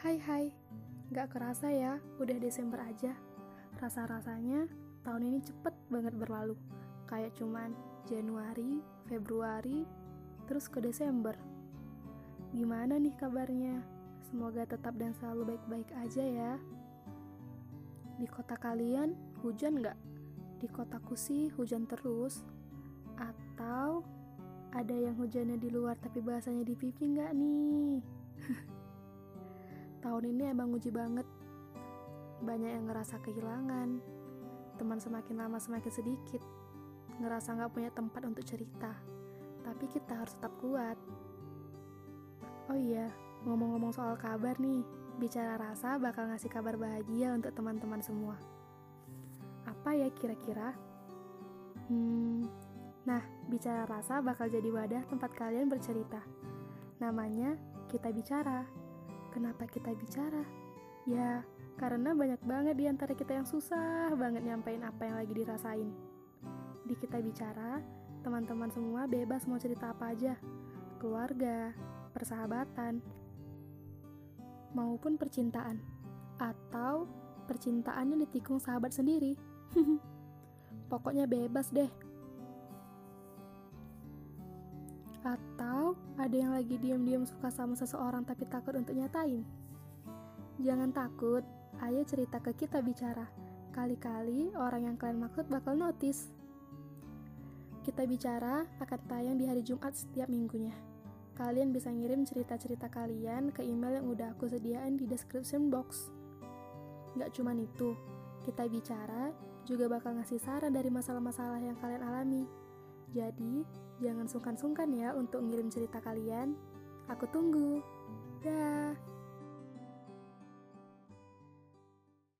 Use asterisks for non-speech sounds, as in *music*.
Hai hai, gak kerasa ya, udah Desember aja. Rasa-rasanya tahun ini cepet banget berlalu. Kayak cuman Januari, Februari, terus ke Desember. Gimana nih kabarnya? Semoga tetap dan selalu baik-baik aja ya. Di kota kalian hujan gak? Di kotaku sih hujan terus. Atau ada yang hujannya di luar tapi bahasanya di pipi nggak nih? *laughs* Tahun ini emang uji banget. Banyak yang ngerasa kehilangan. Teman semakin lama semakin sedikit. Ngerasa nggak punya tempat untuk cerita. Tapi kita harus tetap kuat. Oh iya, ngomong-ngomong soal kabar nih. Bicara rasa bakal ngasih kabar bahagia untuk teman-teman semua. Apa ya kira-kira? Hmm, nah, bicara rasa bakal jadi wadah tempat kalian bercerita. Namanya Kita Bicara. Kenapa kita bicara? Ya, karena banyak banget di antara kita yang susah banget nyampein apa yang lagi dirasain. Di kita bicara, teman-teman semua bebas mau cerita apa aja. Keluarga, persahabatan, maupun percintaan. Atau percintaan yang ditikung sahabat sendiri. *laughs* Pokoknya bebas deh. Atau ada yang lagi diam-diam suka sama seseorang tapi takut untuk nyatain? Jangan takut, ayo cerita ke kita bicara. Kali-kali orang yang kalian maksud bakal notice. Kita bicara akan tayang di hari Jumat setiap minggunya. Kalian bisa ngirim cerita-cerita kalian ke email yang udah aku sediain di description box. Gak cuman itu, kita bicara juga bakal ngasih saran dari masalah-masalah yang kalian alami. Jadi, jangan sungkan-sungkan ya untuk ngirim cerita kalian. Aku tunggu. Dah.